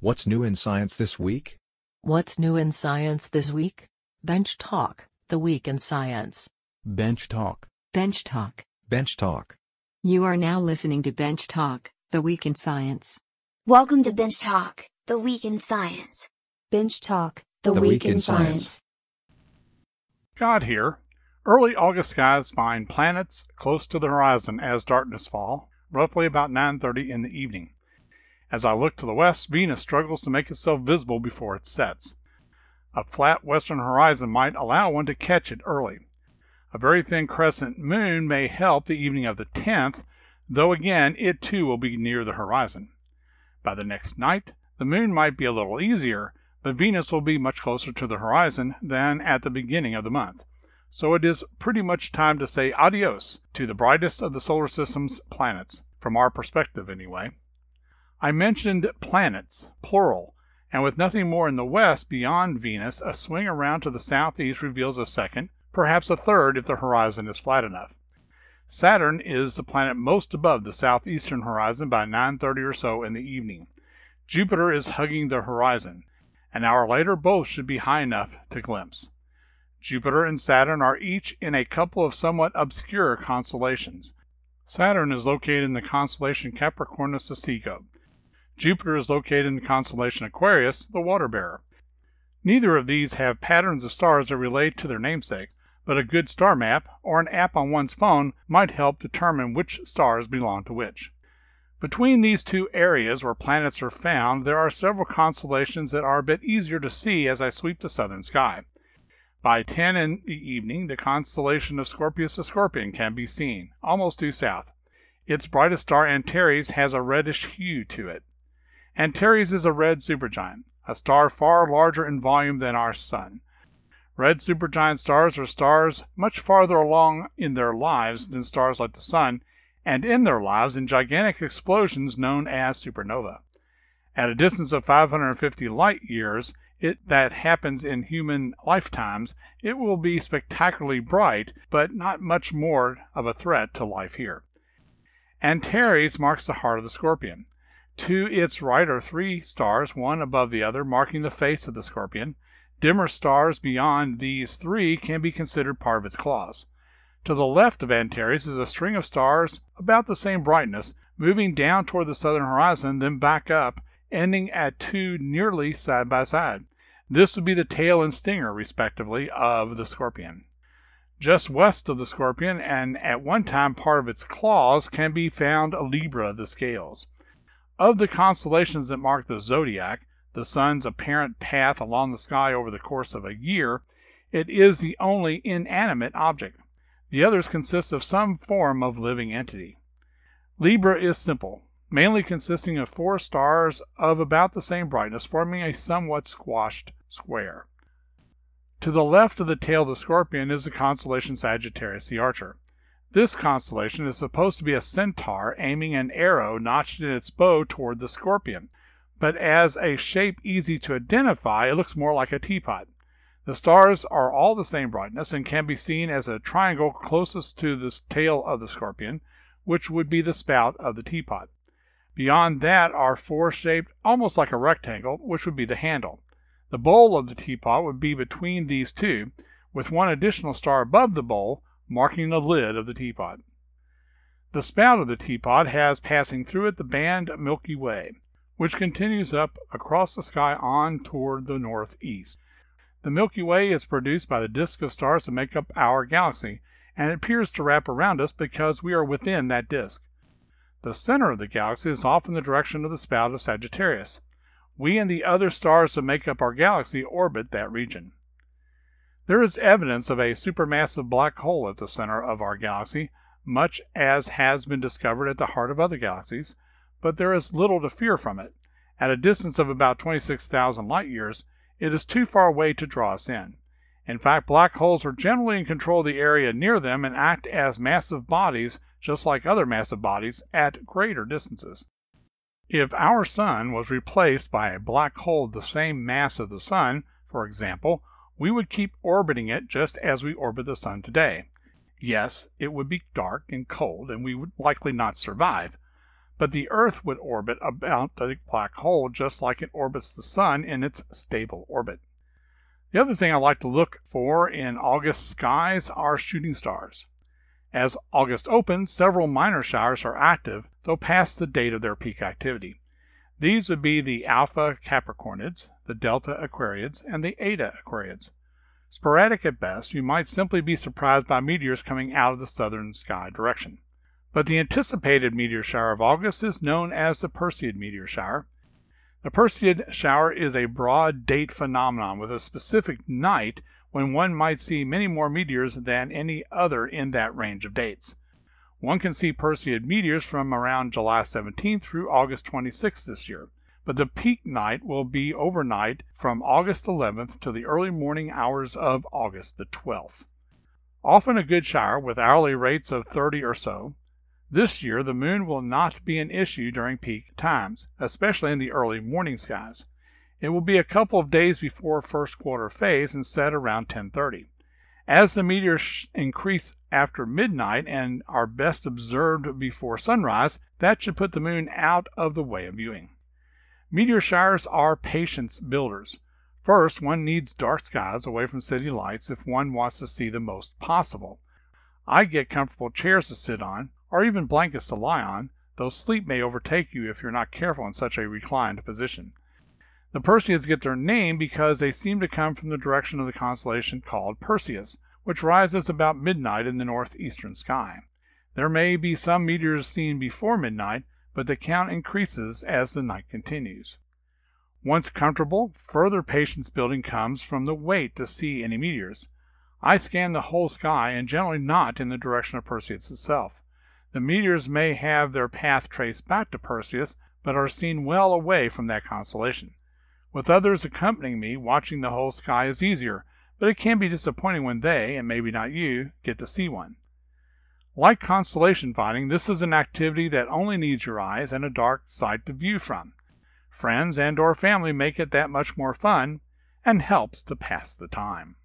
What's new in science this week? What's new in science this week? Bench Talk, the week in science. Bench Talk. Bench Talk. Bench Talk. You are now listening to Bench Talk, the week in science. Welcome to Bench Talk, the week in science. Bench Talk, the, The week, Week in in Science. science. Scott here. Early August skies find planets close to the horizon as darkness fall, roughly about 9:30 in the evening. As I look to the west, Venus struggles to make itself visible before it sets. A flat western horizon might allow one to catch it early. A very thin crescent moon may help the evening of the 10th, though again it too will be near the horizon. By the next night, the moon might be a little easier, but Venus will be much closer to the horizon than at the beginning of the month. So it is pretty much time to say adios to the brightest of the solar system's planets, from our perspective anyway. I mentioned planets, plural, and with nothing more in the west beyond Venus, a swing around to the southeast reveals a second, perhaps a third if the horizon is flat enough. Saturn is the planet most above the southeastern horizon by 9:30 or so in the evening. Jupiter is hugging the horizon. An hour later both should be high enough to glimpse. Jupiter and Saturn are each in a couple of somewhat obscure constellations. Saturn is located in the constellation Capricornus the Sea Goat. Jupiter is located in the constellation Aquarius, the Water Bearer. Neither of these have patterns of stars that relate to their namesakes, but a good star map or an app on one's phone might help determine which stars belong to which. Between these two areas where planets are found, there are several constellations that are a bit easier to see as I sweep the southern sky. By 10 in the evening, the constellation of Scorpius the Scorpion can be seen, almost due south. Its brightest star, Antares, has a reddish hue to it. Antares is a red supergiant, a star far larger in volume than our Sun. Red supergiant stars are stars much farther along in their lives than stars like the Sun, and end their lives in gigantic explosions known as supernova. At a distance of 550 light years, it that happens in human lifetimes, it will be spectacularly bright, but not much more of a threat to life here. Antares marks the heart of the scorpion. To its right are three stars, one above the other, marking the face of the scorpion. Dimmer stars beyond these three can be considered part of its claws. To the left of Antares is a string of stars about the same brightness, moving down toward the southern horizon, then back up, ending at two nearly side by side. This would be the tail and stinger, respectively, of the scorpion. Just west of the scorpion, and at one time part of its claws, can be found a Libra the scales. Of the constellations that mark the zodiac, the sun's apparent path along the sky over the course of a year, it is the only inanimate object. The others consist of some form of living entity. Libra is simple, mainly consisting of four stars of about the same brightness, forming a somewhat squashed square. To the left of the tail of the scorpion is the constellation Sagittarius the Archer. This constellation is supposed to be a centaur aiming an arrow notched in its bow toward the scorpion, but as a shape easy to identify, it looks more like a teapot. The stars are all the same brightness and can be seen as a triangle closest to the tail of the scorpion, which would be the spout of the teapot. Beyond that are four shaped almost like a rectangle, which would be the handle. The bowl of the teapot would be between these two, with one additional star above the bowl, marking the lid of the teapot. The spout of the teapot has passing through it the band Milky Way, which continues up across the sky on toward the northeast. The Milky Way is produced by the disk of stars that make up our galaxy, and it appears to wrap around us because we are within that disk. The center of the galaxy is off in the direction of the spout of Sagittarius. We and the other stars that make up our galaxy orbit that region. There is evidence of a supermassive black hole at the center of our galaxy, much as has been discovered at the heart of other galaxies, but there is little to fear from it. At a distance of about 26,000 light years, it is too far away to draw us in. In fact, black holes are generally in control of the area near them and act as massive bodies, just like other massive bodies, at greater distances. If our sun was replaced by a black hole of the same mass as the sun, for example, we would keep orbiting it just as we orbit the sun today. Yes, it would be dark and cold, and we would likely not survive. but the Earth would orbit about the black hole just like it orbits the Sun in its stable orbit. The other thing I like to look for in August skies are shooting stars. As August opens, several minor showers are active, though past the date of their peak activity. These would be the Alpha Capricornids, the Delta Aquariids, and the Eta Aquariids. Sporadic at best, you might simply be surprised by meteors coming out of the southern sky direction. But the anticipated meteor shower of August is known as the Perseid meteor shower. The Perseid shower is a broad date phenomenon with a specific night when one might see many more meteors than any other in that range of dates. One can see Perseid meteors from around July 17th through August 26th this year, but the peak night will be overnight from August 11th to the early morning hours of August the 12th. Often a good shower with hourly rates of 30 or so. This year the moon will not be an issue during peak times, especially in the early morning skies. It will be a couple of days before first quarter phase and set around 10:30. As the meteors increase after midnight and are best observed before sunrise, that should put the moon out of the way of viewing. Meteor showers are patience builders. First, one needs dark skies away from city lights if one wants to see the most possible. I get comfortable chairs to sit on, or even blankets to lie on, though sleep may overtake you if you're not careful in such a reclined position. The Perseids get their name because they seem to come from the direction of the constellation called Perseus, which rises about midnight in the northeastern sky. There may be some meteors seen before midnight, but the count increases as the night continues. Once comfortable, further patience building comes from the wait to see any meteors. I scan the whole sky and generally not in the direction of Perseus itself. The meteors may have their path traced back to Perseus, but are seen well away from that constellation. With others accompanying me, watching the whole sky is easier, but it can be disappointing when they, and maybe not you, get to see one. Like constellation finding, this is an activity that only needs your eyes and a dark site to view from. Friends and or family make it that much more fun and helps to pass the time.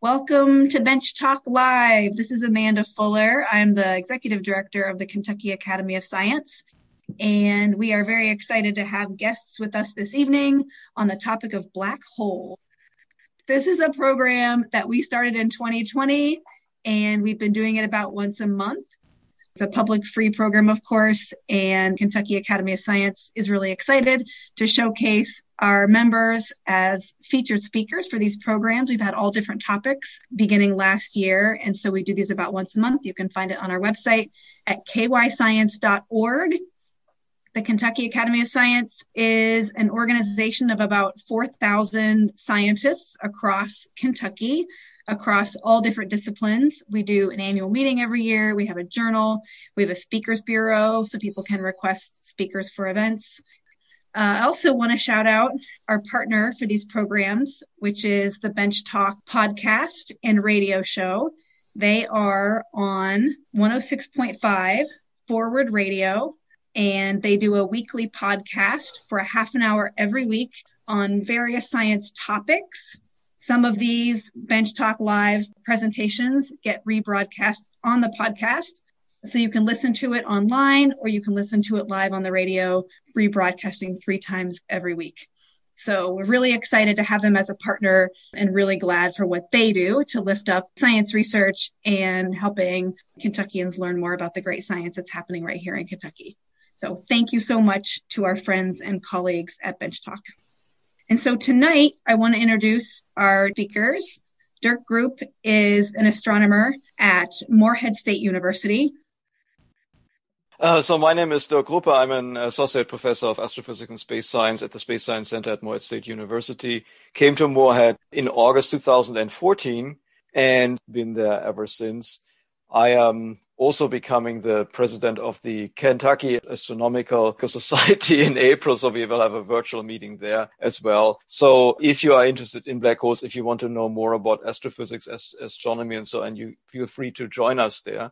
Welcome to Bench Talk Live. This is Amanda Fuller. I'm the Executive Director of the Kentucky Academy of Science, and we are very excited to have guests with us this evening on the topic of black hole. This is a program that we started in 2020, and we've been doing it about once a month. It's a public free program, of course, and Kentucky Academy of Science is really excited to showcase our members as featured speakers for these programs. We've had all different topics beginning last year, and so we do these about once a month. You can find it on our website at kyscience.org. The Kentucky Academy of Science is an organization of about 4,000 scientists across Kentucky across all different disciplines. We do an annual meeting every year. We have a journal. We have a speakers bureau so people can request speakers for events. Uh, I also want to shout out our partner for these programs, which is the Bench Talk podcast and radio show. They are on 106.5 Forward Radio, and they do a weekly podcast for a half an hour every week on various science topics. Some of these Bench Talk Live presentations get rebroadcast on the podcast. So you can listen to it online or you can listen to it live on the radio, rebroadcasting three times every week. So we're really excited to have them as a partner and really glad for what they do to lift up science research and helping Kentuckians learn more about the great science that's happening right here in Kentucky. So thank you so much to our friends and colleagues at Bench Talk. And so tonight, I want to introduce our speakers. Dirk Grupe is an astronomer at Morehead State University. Uh, so my name is Dirk Grupe. I'm an associate professor of astrophysics and space science at the Space Science Center at Morehead State University. Came to Morehead in August 2014 and been there ever since. I am also becoming the president of the Kentucky Astronomical Society in April. So we will have a virtual meeting there as well. So if you are interested in black holes, if you want to know more about astrophysics, ast- astronomy, and so on, you feel free to join us there.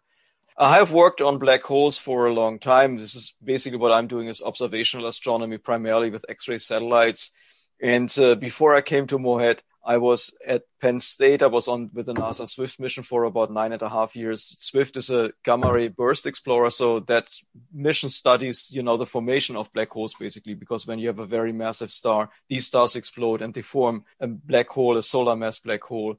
I have worked on black holes for a long time. This is basically what I'm doing is observational astronomy, primarily with X-ray satellites. And uh, before I came to Morehead, I was at Penn State. I was on with the NASA Swift mission for about nine and a half years. Swift is a gamma ray burst explorer. So that mission studies, you know, the formation of black holes basically, because when you have a very massive star, these stars explode and they form a black hole, a solar mass black hole.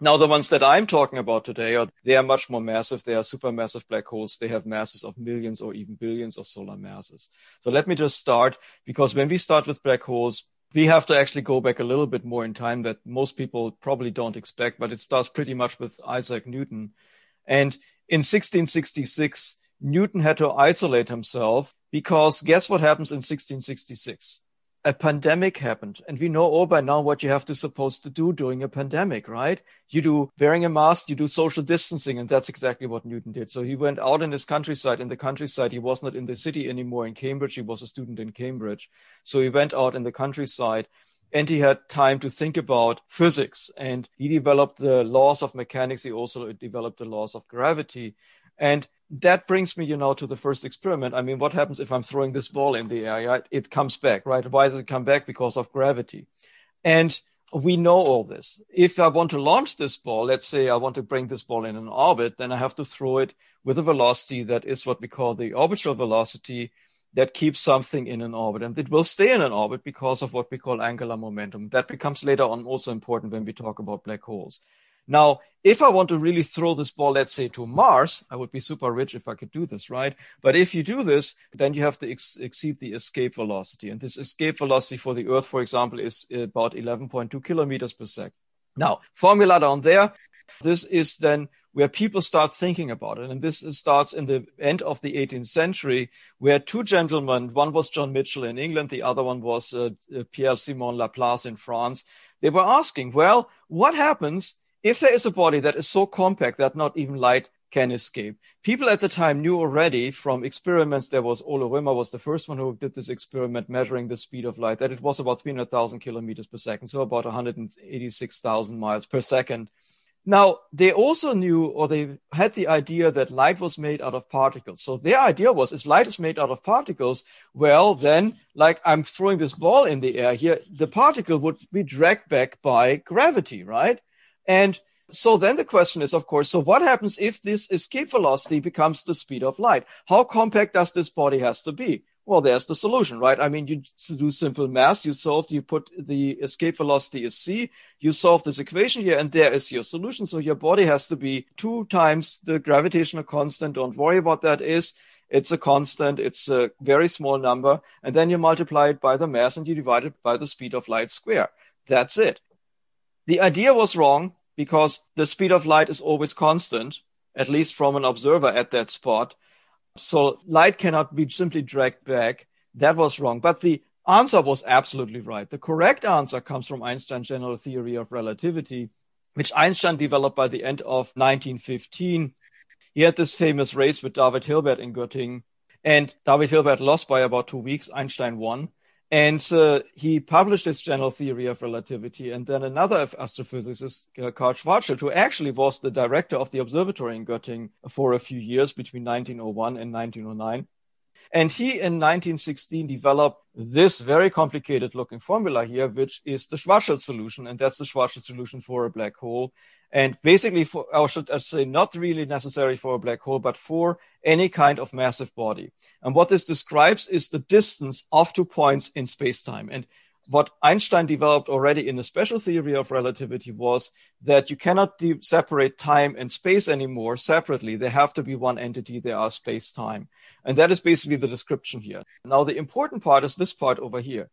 Now, the ones that I'm talking about today are, they are much more massive. They are supermassive black holes. They have masses of millions or even billions of solar masses. So let me just start because when we start with black holes, we have to actually go back a little bit more in time that most people probably don't expect, but it starts pretty much with Isaac Newton. And in 1666, Newton had to isolate himself because guess what happens in 1666? A pandemic happened. And we know all by now what you have to supposed to do during a pandemic right? You do wearing a mask you do social distancing and that's exactly what newton did. So he went out in his countryside. In the countryside he was not in the city anymore in cambridge. He was a student in cambridge. So he went out in the countryside and he had time to think about physics. And he developed the laws of mechanics. He also developed the laws of gravity. And that brings me, you know, to the first experiment. I mean, what happens if I'm throwing this ball in the air? It comes back, right? Why does it come back? Because of gravity. And we know all this. If I want to launch this ball, let's say I want to bring this ball in an orbit, then I have to throw it with a velocity that is what we call the orbital velocity that keeps something in an orbit. And it will stay in an orbit because of what we call angular momentum. That becomes later on also important when we talk about black holes. Now, if I want to really throw this ball, let's say to Mars, I would be super rich if I could do this, right? But if you do this, then you have to ex- exceed the escape velocity. And this escape velocity for the Earth, for example, is about 11.2 kilometers per second. Now, formula down there, this is then where people start thinking about it. And this starts in the end of the 18th century, where two gentlemen, one was John Michell in England, the other one was uh, Pierre Simon Laplace in France. They were asking, well, what happens if there is a body that is so compact that not even light can escape. People at the time knew already from experiments. There was Ole Römer was the first one who did this experiment measuring the speed of light that it was about 300,000 kilometers per second. So about 186,000 miles per second. Now they also knew or they had the idea that light was made out of particles. So their idea was if light is made out of particles, well, then like I'm throwing this ball in the air here, the particle would be dragged back by gravity, right? And so then the question is, of course, so what happens if this escape velocity becomes the speed of light? How compact does this body has to be? Well, there's the solution, right? I mean, you do simple math, you solve, you put the escape velocity is c, you solve this equation here, and there is your solution. So your body has to be two times the gravitational constant. Don't worry about that is. It's a constant. It's a very small number. And then you multiply it by the mass and you divide it by the speed of light square. That's it. The idea was wrong because the speed of light is always constant, at least from an observer at that spot. So light cannot be simply dragged back. That was wrong. But the answer was absolutely right. The correct answer comes from Einstein's general theory of relativity, which Einstein developed by the end of 1915. He had this famous race with David Hilbert in Göttingen, and David Hilbert lost by about two weeks. Einstein won. And uh, he published his general theory of relativity. And then another astrophysicist, uh, Karl Schwarzschild, who actually was the director of the observatory in Göttingen for a few years between 1901 and 1909. And he in 1916 developed this very complicated looking formula here, which is the Schwarzschild solution. And that's the Schwarzschild solution for a black hole. And basically, for, I should say, not really necessary for a black hole, but for any kind of massive body. And what this describes is the distance of two points in space-time. And what Einstein developed already in the special theory of relativity was that you cannot de- separate time and space anymore separately. They have to be one entity. They are space time. And that is basically the description here. Now, the important part is this part over here.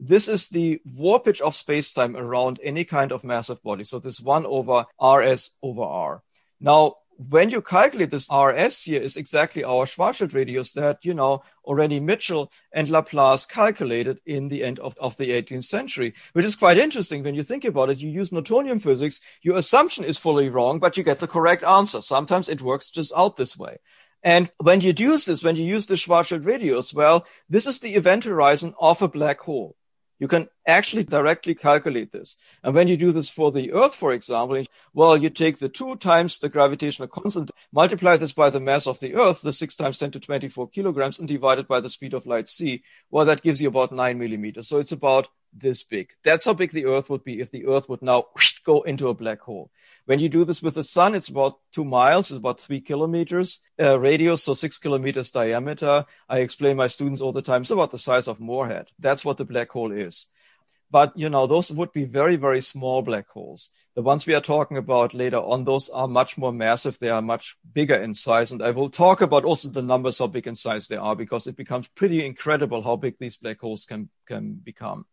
This is the warpage of spacetime around any kind of massive body. So this 1 over rs over r. Now, when you calculate this rs here is exactly our Schwarzschild radius that, you know, already Michell and Laplace calculated in the end of, of the 18th century, which is quite interesting when you think about it. You use Newtonian physics, your assumption is fully wrong, but you get the correct answer. Sometimes it works just out this way. And when you use this, when you use the Schwarzschild radius, well, this is the event horizon of a black hole. You can actually directly calculate this. And when you do this for the Earth, for example, well, you take the two times the gravitational constant, multiply this by the mass of the Earth, the six times 10 to 24 kilograms, and divide it by the speed of light c. Well, that gives you about nine millimeters. So it's about this big. That's how big the Earth would be if the Earth would now go into a black hole. When you do this with the sun, it's about two miles, it's about three kilometers uh, radius, so six kilometers diameter. I explain my students all the time, it's about the size of Morehead. That's what the black hole is. But, you know, those would be very, very small black holes. The ones we are talking about later on, those are much more massive. They are much bigger in size. And I will talk about also the numbers, how big in size they are, because it becomes pretty incredible how big these black holes can, can become.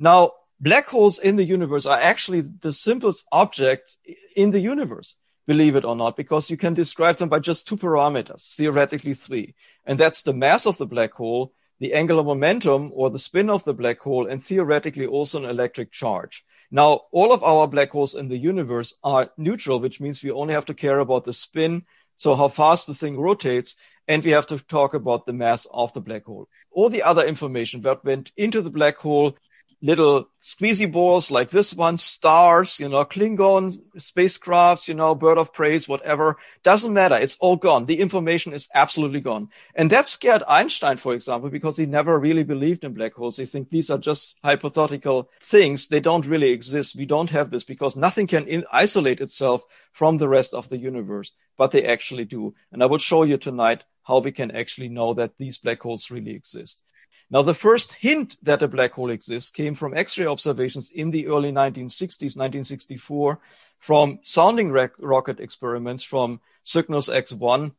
Now, black holes in the universe are actually the simplest object in the universe believe it or not, because you can describe them by just two parameters, theoretically three. And that's the mass of the black hole the angular momentum or the spin of the black hole and theoretically also an electric charge. Now, all of our black holes in the universe are neutral, which means we only have to care about the spin, so how fast the thing rotates, and we have to talk about the mass of the black hole. All the other information that went into the black hole little squeezy balls like this one, stars, you know, Klingon spacecrafts, you know, bird of prey, whatever. Doesn't matter. It's all gone. The information is absolutely gone. And that scared Einstein, for example, because he never really believed in black holes. He think these are just hypothetical things. They don't really exist. We don't have this because nothing can in- isolate itself from the rest of the universe, but they actually do. And I will show you tonight how we can actually know that these black holes really exist. Now, the first hint that a black hole exists came from X-ray observations in the early 1960s, 1964, from sounding rocket experiments from Cygnus X1.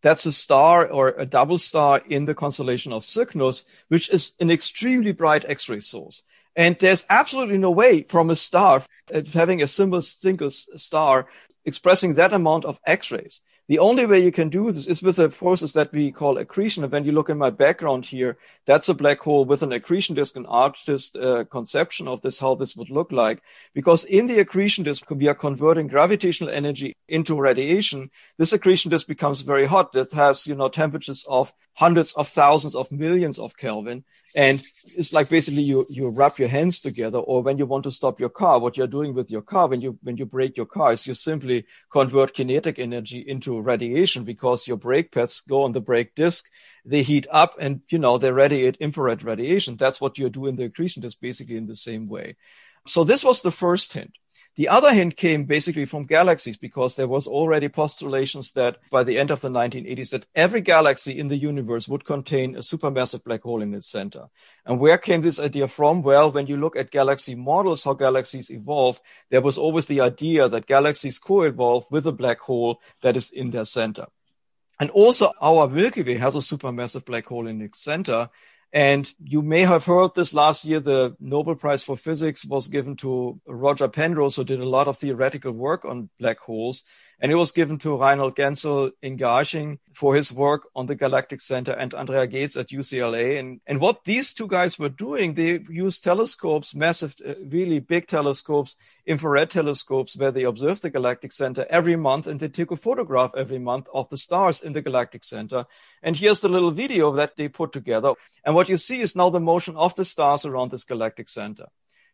That's a star or a double star in the constellation of Cygnus, which is an extremely bright X-ray source. And there's absolutely no way from a star uh, having a single, single star expressing that amount of X-rays. The only way you can do this is with the forces that we call accretion. And when you look in my background here, that's a black hole with an accretion disk, an artist uh, conception of this, how this would look like. Because in the accretion disk, we are converting gravitational energy into radiation. This accretion disk becomes very hot. It has, you know, temperatures of hundreds of thousands of millions of Kelvin. And it's like basically you, you rub your hands together or when you want to stop your car, what you're doing with your car, when you, when you brake your car is you simply convert kinetic energy into radiation because your brake pads go on the brake disc. They heat up and, you know, they radiate infrared radiation. That's what you do in the accretion disk, basically in the same way. So this was the first hint. The other hint came basically from galaxies because there was already postulations that by the end of the 1980s that every galaxy in the universe would contain a supermassive black hole in its center. And where came this idea from? Well, when you look at galaxy models, how galaxies evolve, there was always the idea that galaxies co-evolve with a black hole that is in their center. And also our Milky Way has a supermassive black hole in its center. And you may have heard this last year, the Nobel Prize for Physics was given to Roger Penrose, who did a lot of theoretical work on black holes. And it was given to Reinhold Genzel in Garching for his work on the Galactic Center and Andrea Ghez at UCLA. And, and what these two guys were doing, they used telescopes, massive, uh, really big telescopes, infrared telescopes, where they observed the Galactic Center every month and they took a photograph every month of the stars in the Galactic Center. And here's the little video that they put together. And what you see is now the motion of the stars around this Galactic Center.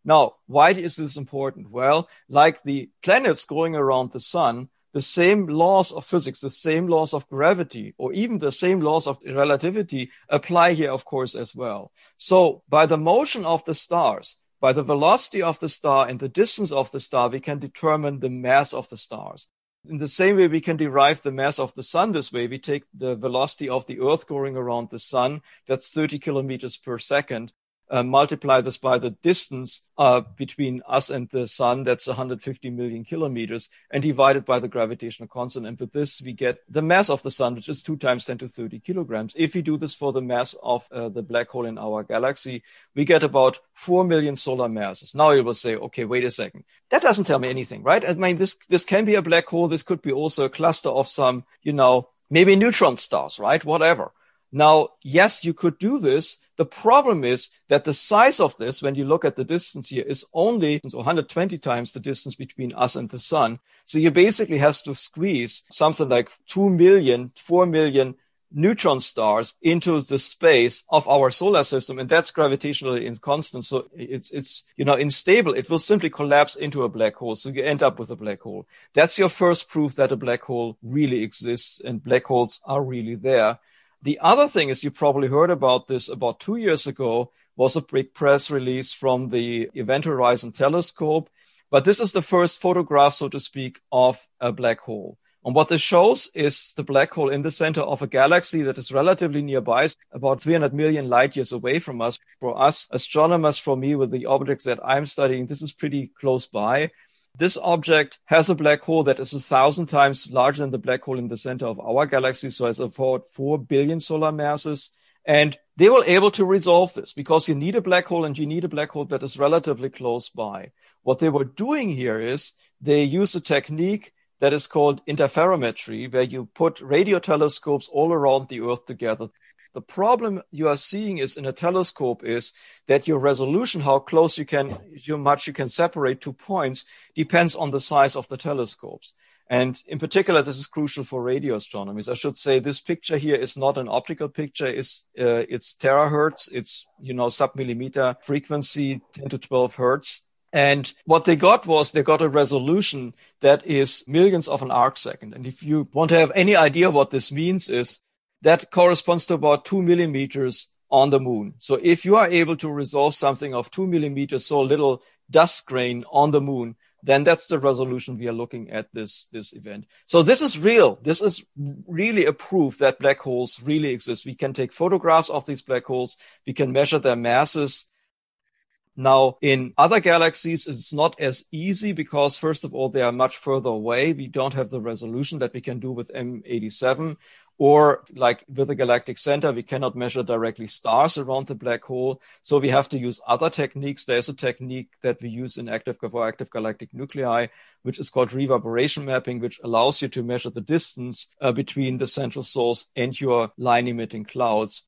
Now, why is this important? Well, like the planets going around the sun, the same laws of physics, the same laws of gravity, or even the same laws of relativity apply here, of course, as well. So by the motion of the stars, by the velocity of the star and the distance of the star, we can determine the mass of the stars. In the same way, we can derive the mass of the sun this way. We take the velocity of the earth going around the sun. That's 30 kilometers per second uh, multiply this by the distance uh, between us and the sun, that's 150 million kilometers, and divide it by the gravitational constant. And with this, we get the mass of the sun, which is 2 times 10 to 30 kilograms. If we do this for the mass of uh, the black hole in our galaxy, we get about 4 million solar masses. Now you will say, okay, wait a second. That doesn't tell me anything, right? I mean, this, this can be a black hole. This could be also a cluster of some, you know, maybe neutron stars, right? Whatever. Now, yes, you could do this, the problem is that the size of this, when you look at the distance here, is only 120 times the distance between us and the sun. So you basically have to squeeze something like 2 million, 4 million neutron stars into the space of our solar system. And that's gravitationally inconstant. So it's, it's, you know, unstable. It will simply collapse into a black hole. So you end up with a black hole. That's your first proof that a black hole really exists and black holes are really there. The other thing is you probably heard about this about two years ago was a big press release from the Event Horizon Telescope. But this is the first photograph, so to speak, of a black hole. And what this shows is the black hole in the center of a galaxy that is relatively nearby, about 300 million light years away from us. For us astronomers, for me, with the objects that I'm studying, this is pretty close by. This object has a black hole that is a thousand times larger than the black hole in the center of our galaxy. So it's about four billion solar masses. And they were able to resolve this because you need a black hole and you need a black hole that is relatively close by. What they were doing here is they use a technique that is called interferometry, where you put radio telescopes all around the Earth together. The problem you are seeing is in a telescope is that your resolution, how close you can, how much you can separate two points, depends on the size of the telescopes. And in particular, this is crucial for radio astronomy. I should say this picture here is not an optical picture. It's, uh, it's terahertz. It's, you know, sub-millimeter frequency, 10 to 12 hertz. And what they got was they got a resolution that is millions of an arc second. And if you want to have any idea what this means is that corresponds to about two millimeters on the moon. So if you are able to resolve something of two millimeters, so little dust grain on the moon, then that's the resolution we are looking at this, this event. So this is real. This is really a proof that black holes really exist. We can take photographs of these black holes. We can measure their masses. Now, in other galaxies, it's not as easy because, first of all, they are much further away. We don't have the resolution that we can do with M87. Or, like with the galactic center, we cannot measure directly stars around the black hole. So we have to use other techniques. There's a technique that we use in active for active galactic nuclei, which is called reverberation mapping, which allows you to measure the distance uh, between the central source and your line emitting clouds.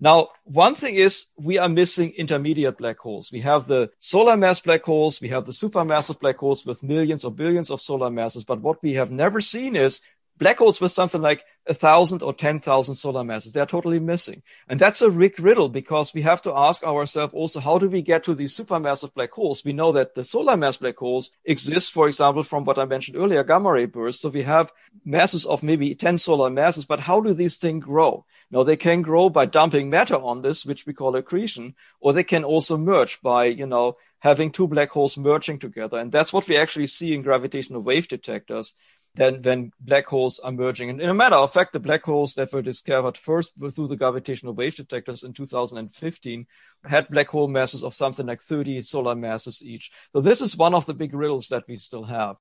Now, one thing is we are missing intermediate black holes. We have the solar mass black holes. We have the supermassive black holes with millions or billions of solar masses. But what we have never seen is black holes with something like a thousand or 10,000 solar masses. They're totally missing. And that's a Rick riddle because we have to ask ourselves also, how do we get to these supermassive black holes? We know that the solar mass black holes exist, for example, from what I mentioned earlier, gamma ray bursts. So we have masses of maybe 10 solar masses, but how do these things grow? Now they can grow by dumping matter on this, which we call accretion, or they can also merge by, you know, having two black holes merging together. And that's what we actually see in gravitational wave detectors than when black holes are merging. And in a matter of fact, the black holes that were discovered first through the gravitational wave detectors in 2015 had black hole masses of something like 30 solar masses each. So this is one of the big riddles that we still have.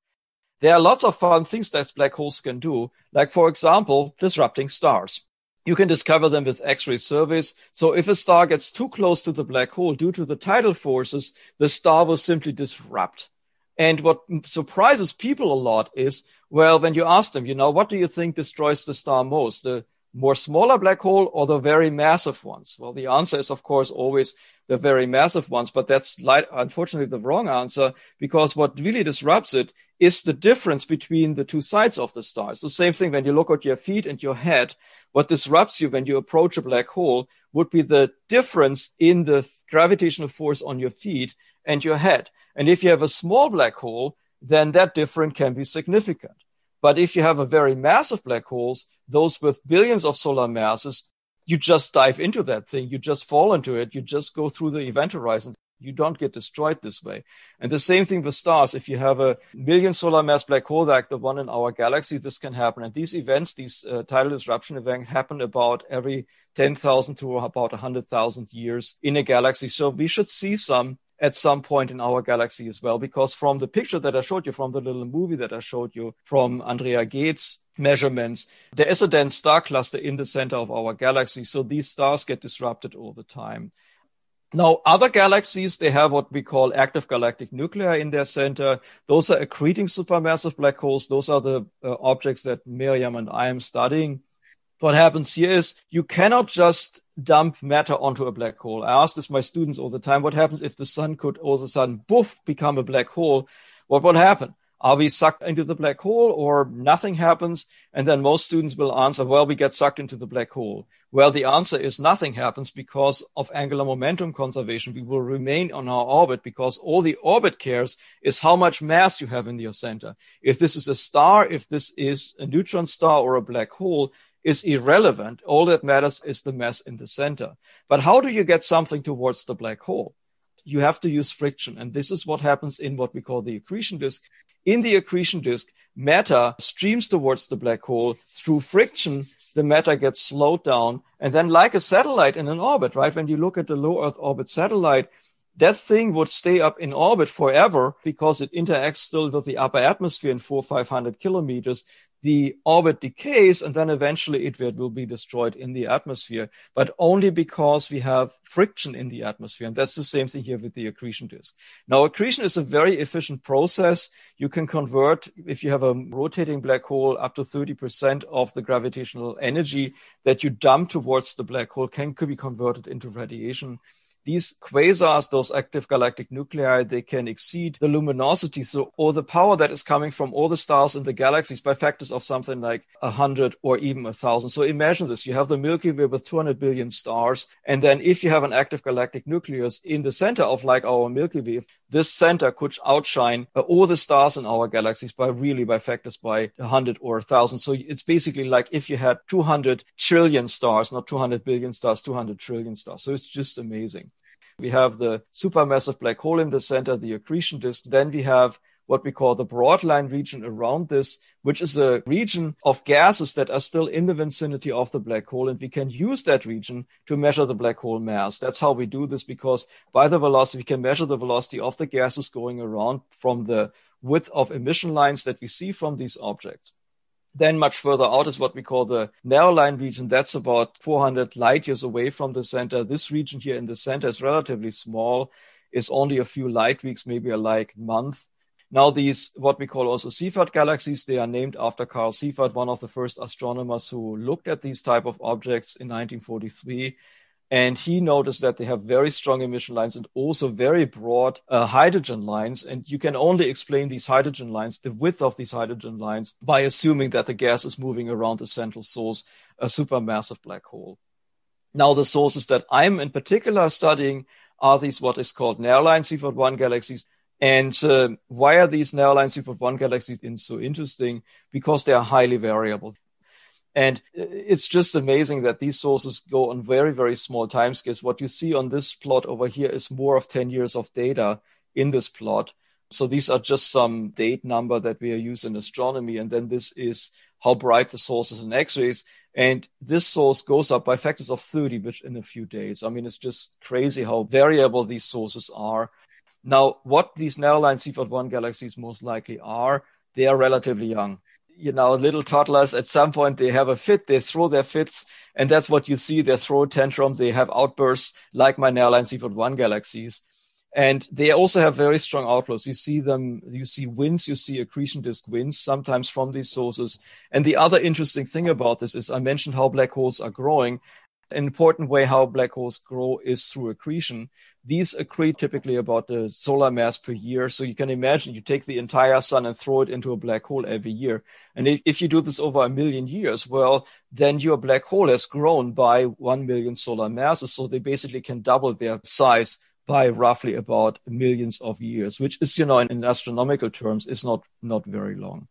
There are lots of fun things that black holes can do, like for example, disrupting stars. You can discover them with X-ray surveys. So if a star gets too close to the black hole due to the tidal forces, the star will simply disrupt. And what surprises people a lot is well, when you ask them, you know, what do you think destroys the star most? The more smaller black hole or the very massive ones? Well, the answer is, of course, always the very massive ones, but that's light, unfortunately the wrong answer because what really disrupts it is the difference between the two sides of the star. It's the same thing when you look at your feet and your head. What disrupts you when you approach a black hole would be the difference in the gravitational force on your feet and your head. And if you have a small black hole, then that difference can be significant. But if you have a very massive black holes, those with billions of solar masses, you just dive into that thing. You just fall into it. You just go through the event horizon. You don't get destroyed this way. And the same thing with stars. If you have a million solar mass black hole like the one in our galaxy, this can happen. And these events, these uh, tidal disruption events happen about every 10,000 to about 100,000 years in a galaxy. So we should see some at some point in our galaxy as well. Because from the picture that I showed you, from the little movie that I showed you from Andrea Ghez measurements, there is a dense star cluster in the center of our galaxy. So these stars get disrupted all the time. Now, other galaxies, they have what we call active galactic nuclei in their center. Those are accreting supermassive black holes. Those are the uh, objects that Miriam and I am studying what happens here is you cannot just dump matter onto a black hole. I ask this my students all the time. What happens if the sun could all of a sudden, boof, become a black hole? What would happen? Are we sucked into the black hole or nothing happens? And then most students will answer, well, we get sucked into the black hole. Well, the answer is nothing happens because of angular momentum conservation. We will remain on our orbit because all the orbit cares is how much mass you have in your center. If this is a star, if this is a neutron star or a black hole, is irrelevant. All that matters is the mass in the center. But how do you get something towards the black hole? You have to use friction. And this is what happens in what we call the accretion disk. In the accretion disk, matter streams towards the black hole through friction. The matter gets slowed down. And then like a satellite in an orbit, right? When you look at the low Earth orbit satellite, that thing would stay up in orbit forever because it interacts still with the upper atmosphere in four, 500 kilometers. The orbit decays and then eventually it will be destroyed in the atmosphere, but only because we have friction in the atmosphere. And that's the same thing here with the accretion disk. Now, accretion is a very efficient process. You can convert, if you have a rotating black hole, up to 30% of the gravitational energy that you dump towards the black hole can could be converted into radiation these quasars, those active galactic nuclei, they can exceed the luminosity. So, or the power that is coming from all the stars in the galaxies by factors of something like a hundred or even a thousand. So imagine this. You have the Milky Way with 200 billion stars. And then if you have an active galactic nucleus in the center of like our Milky Way, this center could outshine uh, all the stars in our galaxies by really by factors by a hundred or a thousand. So it's basically like if you had 200 trillion stars, not 200 billion stars, 200 trillion stars. So it's just amazing. We have the supermassive black hole in the center, the accretion disk. Then we have what we call the broadline region around this, which is a region of gases that are still in the vicinity of the black hole. And we can use that region to measure the black hole mass. That's how we do this because by the velocity, we can measure the velocity of the gases going around from the width of emission lines that we see from these objects. Then much further out is what we call the narrow line region. That's about 400 light years away from the center. This region here in the center is relatively small, is only a few light weeks, maybe a light month. Now these, what we call also Seyfert galaxies, they are named after Carl Seyfert, one of the first astronomers who looked at these type of objects in 1943. And he noticed that they have very strong emission lines and also very broad uh, hydrogen lines. And you can only explain these hydrogen lines, the width of these hydrogen lines, by assuming that the gas is moving around the central source, a supermassive black hole. Now, the sources that I'm in particular studying are these what is called narrowline Seyfert 1 galaxies. And uh, why are these narrowline Seyfert 1 galaxies so interesting? Because they are highly variable. And it's just amazing that these sources go on very, very small timescales. What you see on this plot over here is more of 10 years of data in this plot. So these are just some date number that we use in astronomy. And then this is how bright the source is in X-rays. And this source goes up by factors of 30, which in a few days. I mean, it's just crazy how variable these sources are. Now, what these narrow line Seyfert 1 galaxies most likely are, they are relatively young you know, little toddlers at some point they have a fit, they throw their fits, and that's what you see. They throw tantrums, they have outbursts like my Narrowline Seyfert 1 galaxies. And they also have very strong outflows. You see them, you see winds, you see accretion disk winds, sometimes from these sources. And the other interesting thing about this is I mentioned how black holes are growing. An important way how black holes grow is through accretion. These accrete typically about the solar mass per year. So you can imagine you take the entire sun and throw it into a black hole every year. And if you do this over a million years, well, then your black hole has grown by 1 million solar masses. So they basically can double their size by roughly about millions of years, which is, you know, in, in astronomical terms, is not, not very long.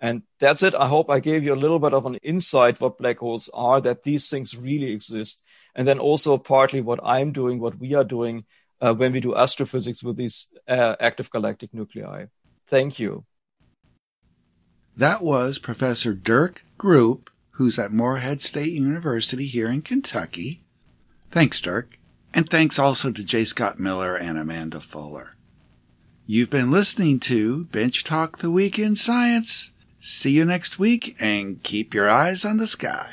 And that's it. I hope I gave you a little bit of an insight what black holes are, that these things really exist. And then also partly what I'm doing, what we are doing uh, when we do astrophysics with these uh, active galactic nuclei. Thank you. That was Professor Dirk Grupe, who's at Morehead State University here in Kentucky. Thanks, Dirk. And thanks also to J. Scott Miller and Amanda Fuller. You've been listening to Bench Talk the Week in Science. See you next week and keep your eyes on the sky.